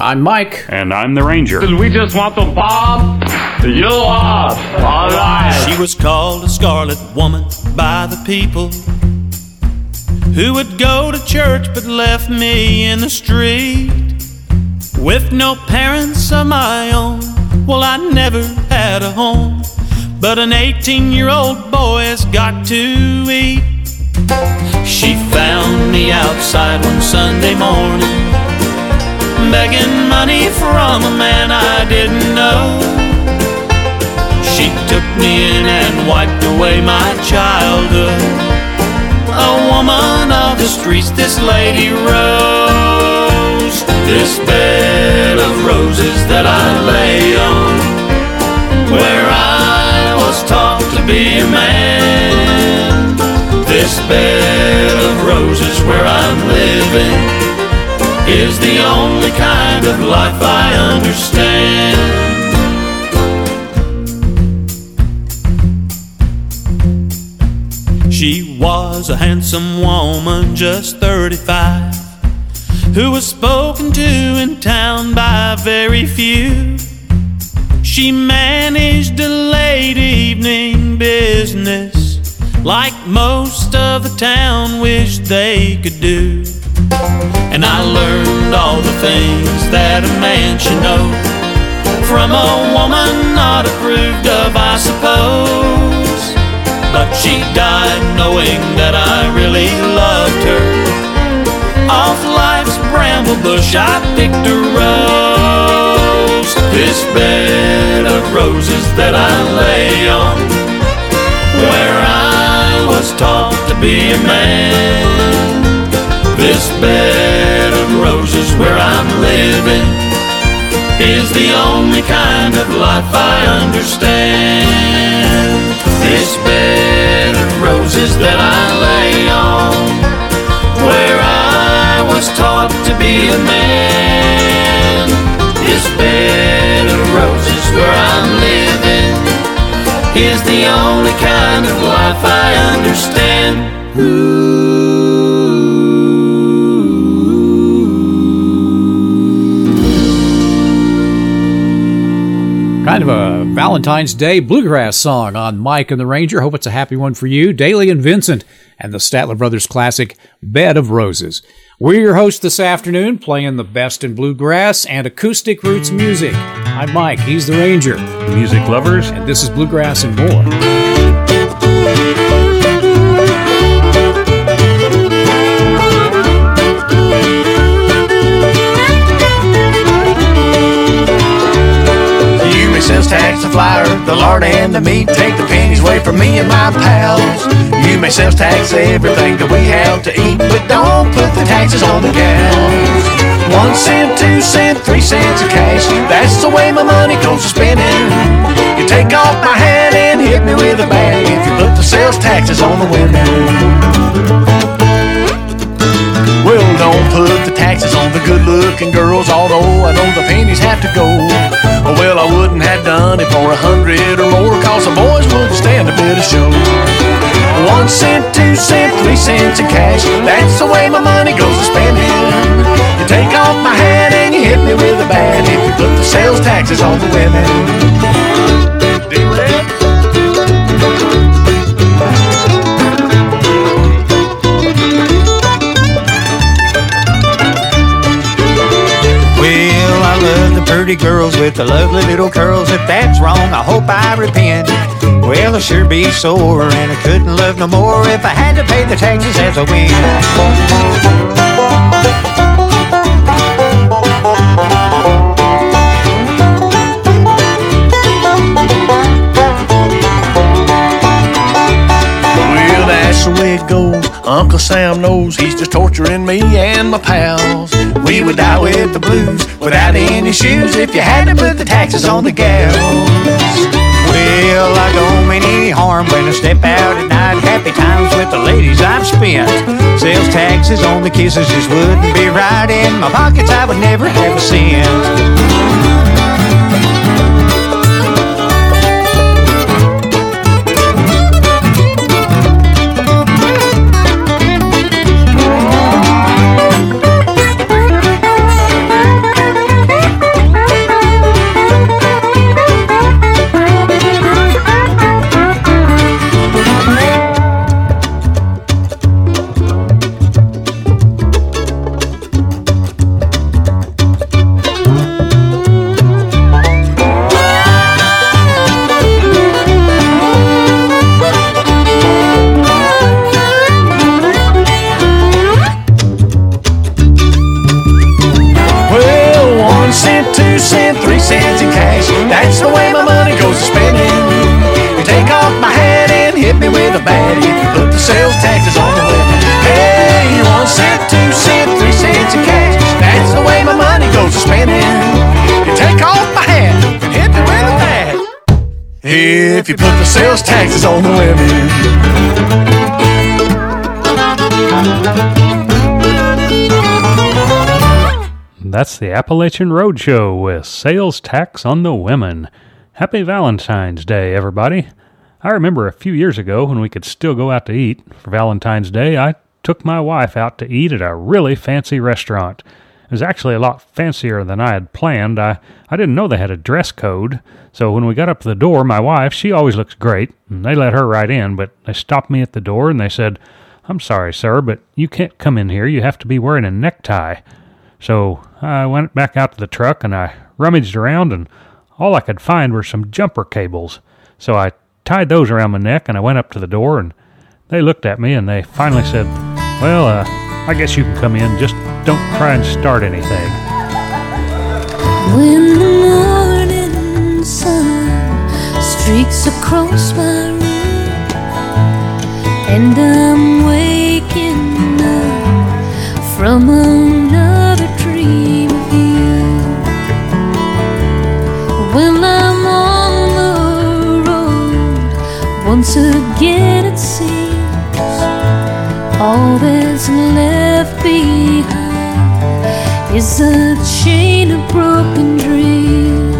I'm Mike. And I'm the Ranger. Because we just want the Bob to bomb you up. All right. She was called a scarlet woman by the people who would go to church but left me in the street with no parents of my own. Well, I never had a home, but an 18 year old boy has got to eat. She found me outside one Sunday morning, begging money from a man I didn't know. She took me in and wiped away my childhood. A woman of the streets, this lady Rose. This bed of roses that I lay on, where I was taught to be a man. This bed of roses where I'm living is the only kind of life I understand. She was a handsome woman, just 35, who was spoken to in town by very few. She managed a late evening business like most of the town wished they could do. And I learned all the things that a man should know from a woman not approved of, I suppose. But she died knowing that I really loved her. Off life's bramble bush, I picked a rose. This bed of roses that I lay on, where I was taught to be a man. This bed living is the only kind of life I understand. This bed of roses that I lay on, where I was taught to be a man. This bed of roses where I'm living is the only kind of life I understand. Kind Valentine's Day bluegrass song on Mike and the Ranger. Hope it's a happy one for you. Dailey and Vincent and the Statler Brothers classic Bed of Roses. We're your hosts this afternoon, playing the best in bluegrass and acoustic roots music. I'm Mike, he's the Ranger. Music lovers, and this is Bluegrass and More. Sales tax, the flyer, the lard, and the meat. Take the pennies away from me and my pals. You may sales tax everything that we have to eat, but don't put the taxes on the gals. One cent, two cent, three cents of cash. That's the way my money goes to spending. You take off my hat and hit me with a bat if you put the sales taxes on the women. Well, don't put the taxes on the good looking girls, although I know the pennies have to go. Well, I wouldn't have done it for a hundred or more, cause the boys wouldn't stand a bit of show. One cent, two cent, three cents in cash, that's the way my money goes to spending. You take off my hat and you hit me with a bat if you put the sales taxes on the women. Pretty girls with the lovely little curls. If that's wrong, I hope I repent. Well, I sure be sore, and I couldn't love no more if I had to pay the taxes as I went. That's the way it goes. Uncle Sam knows he's just torturing me and my pals. We would die with the blues without any shoes if you had to put the taxes on the gals. Well, I don't mean any harm when I step out at night. Happy times with the ladies I've spent. Sales taxes on the kisses just wouldn't be right. In my pockets, I would never have a cent. You put the sales taxes on the women. Hey, one cent, two cent, three cents in cash. That's the way my money goes to spending. You take off my hat and hit me with a bat. If you put the sales taxes on the women. That's the Appalachian Roadshow with sales tax on the women. Happy Valentine's Day, everybody. I remember a few years ago when we could still go out to eat. For Valentine's Day, I took my wife out to eat at a really fancy restaurant. It was actually a lot fancier than I had planned. I, I didn't know they had a dress code, so when we got up to the door, my wife, she always looks great, and they let her right in, but they stopped me at the door and they said, I'm sorry, sir, but you can't come in here. You have to be wearing a necktie. So I went back out to the truck and I rummaged around, and all I could find were some jumper cables. So I tied those around my neck and I went up to the door, and they looked at me and they finally said, Well, uh, I guess you can come in. Just don't try and start anything. When the morning sun streaks across my a chain of broken dreams.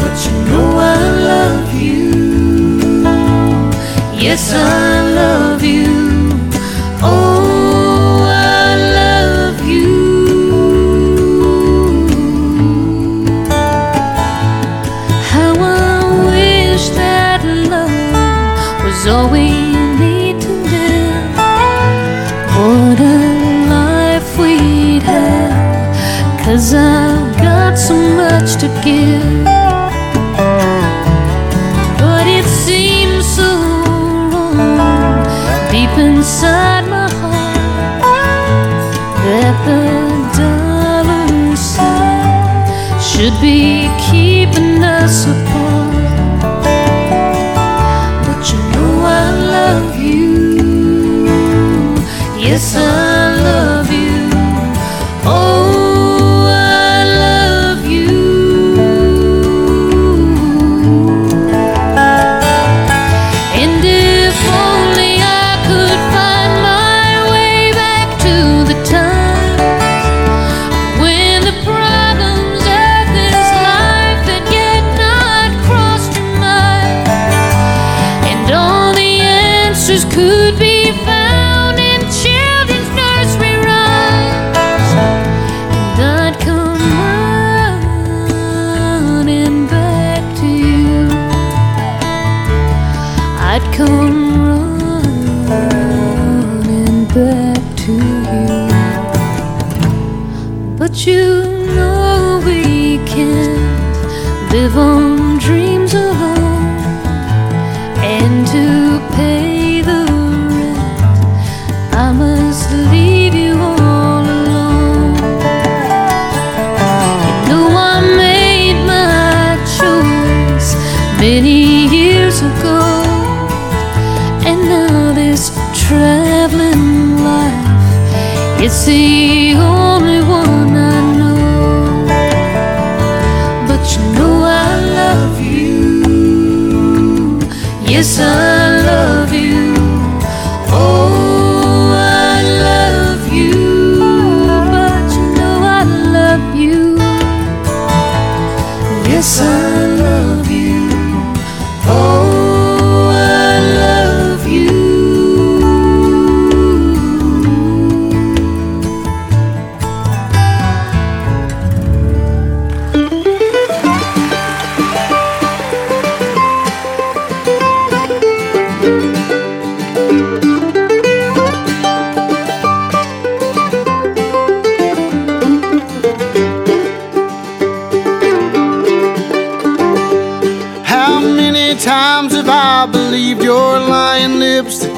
But you know I love you. Yes, I deep inside my heart that the dollar sign should be keeping us apart. But you know I love you. Yes, I live on dreams alone. And to pay the rent, I must leave you all alone. You know I made my choice many years ago. And now this traveling life, it's the Yes,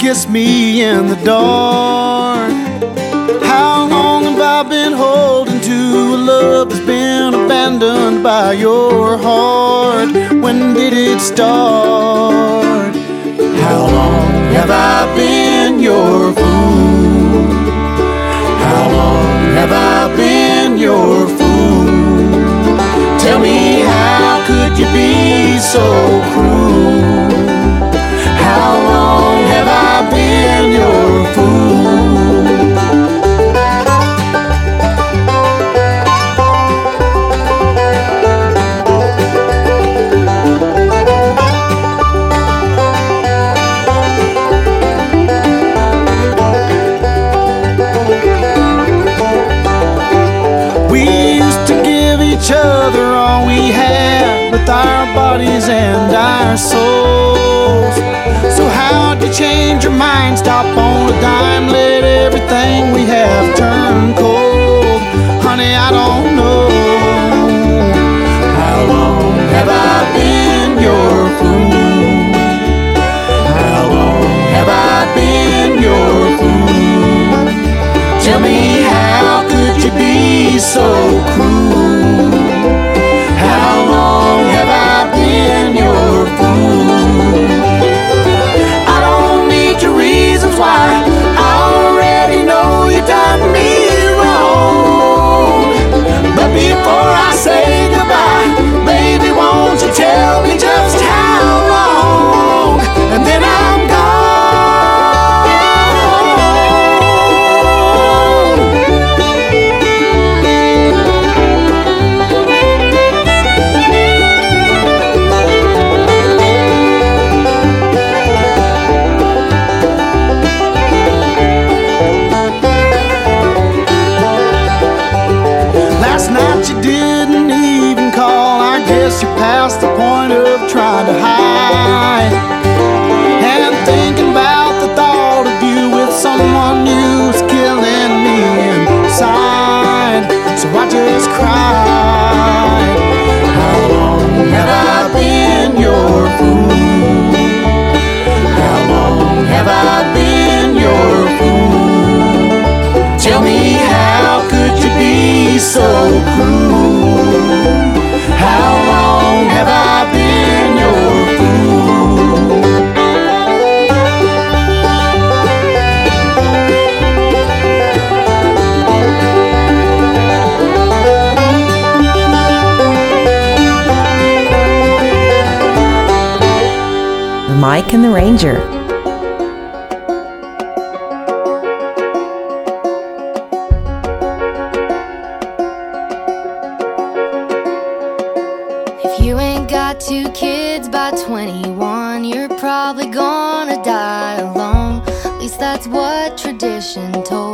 Kiss me in the dark. How long have I been holding to a love that's been abandoned by your heart? When did it start? How long have I been your fool? each other all we had with our bodies and our souls. So, how'd you change your mind? Stop on a dime, let everything we have turn cold. Honey, I don't know. How long have I been your fool? Rick and the Ranger. If you ain't got two kids by 21, you're probably gonna die alone. At least that's what tradition told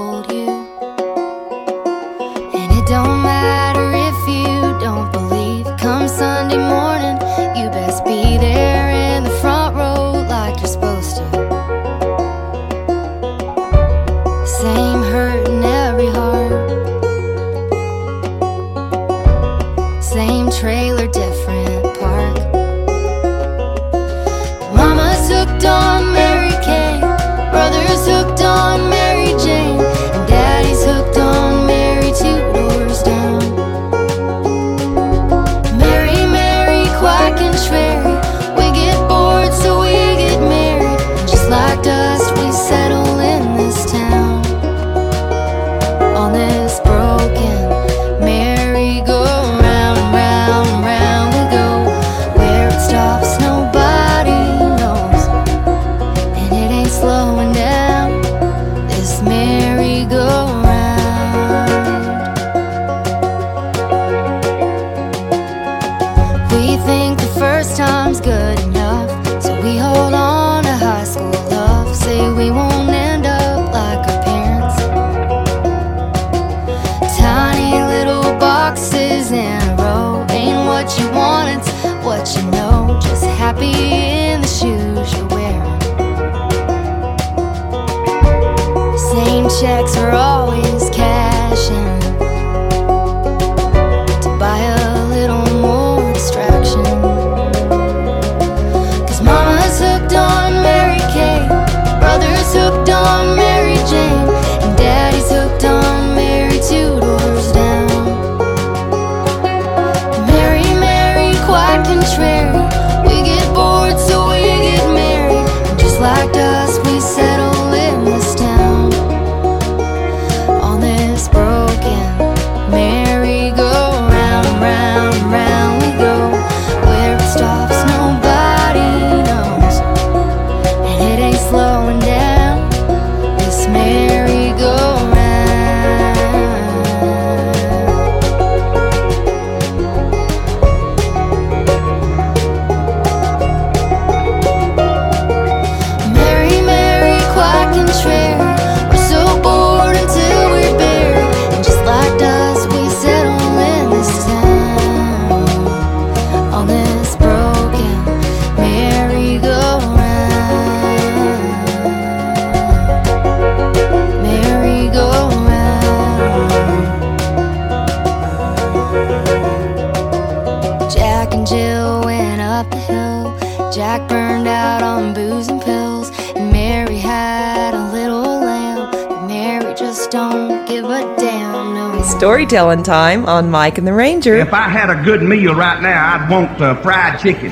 Storytelling time on Mike and the Ranger. If I had a good meal right now, I'd want uh, fried chicken,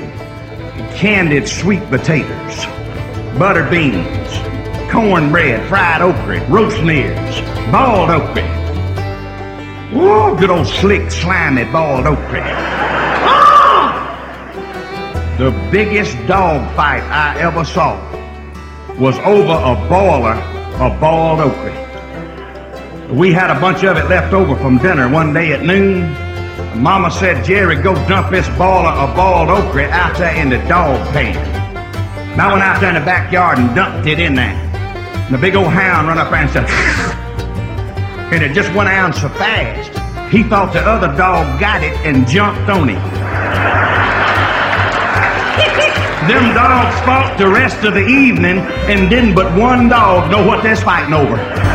candied sweet potatoes, buttered beans, cornbread, fried okra, roast ears, boiled okra. Whoa, good old slick, slimy boiled okra. Ah! The biggest dog fight I ever saw was over a boiler of boiled okra. We had a bunch of it left over from dinner one day at noon. Mama said, Jerry, go dump this ball of boiled okra out there in the dog pen. And I went out there in the backyard and dumped it in there. And the big old hound run up there and said, and it just went out so fast. He thought the other dog got it and jumped on him. Them dogs fought the rest of the evening and didn't but one dog know what they're fighting over.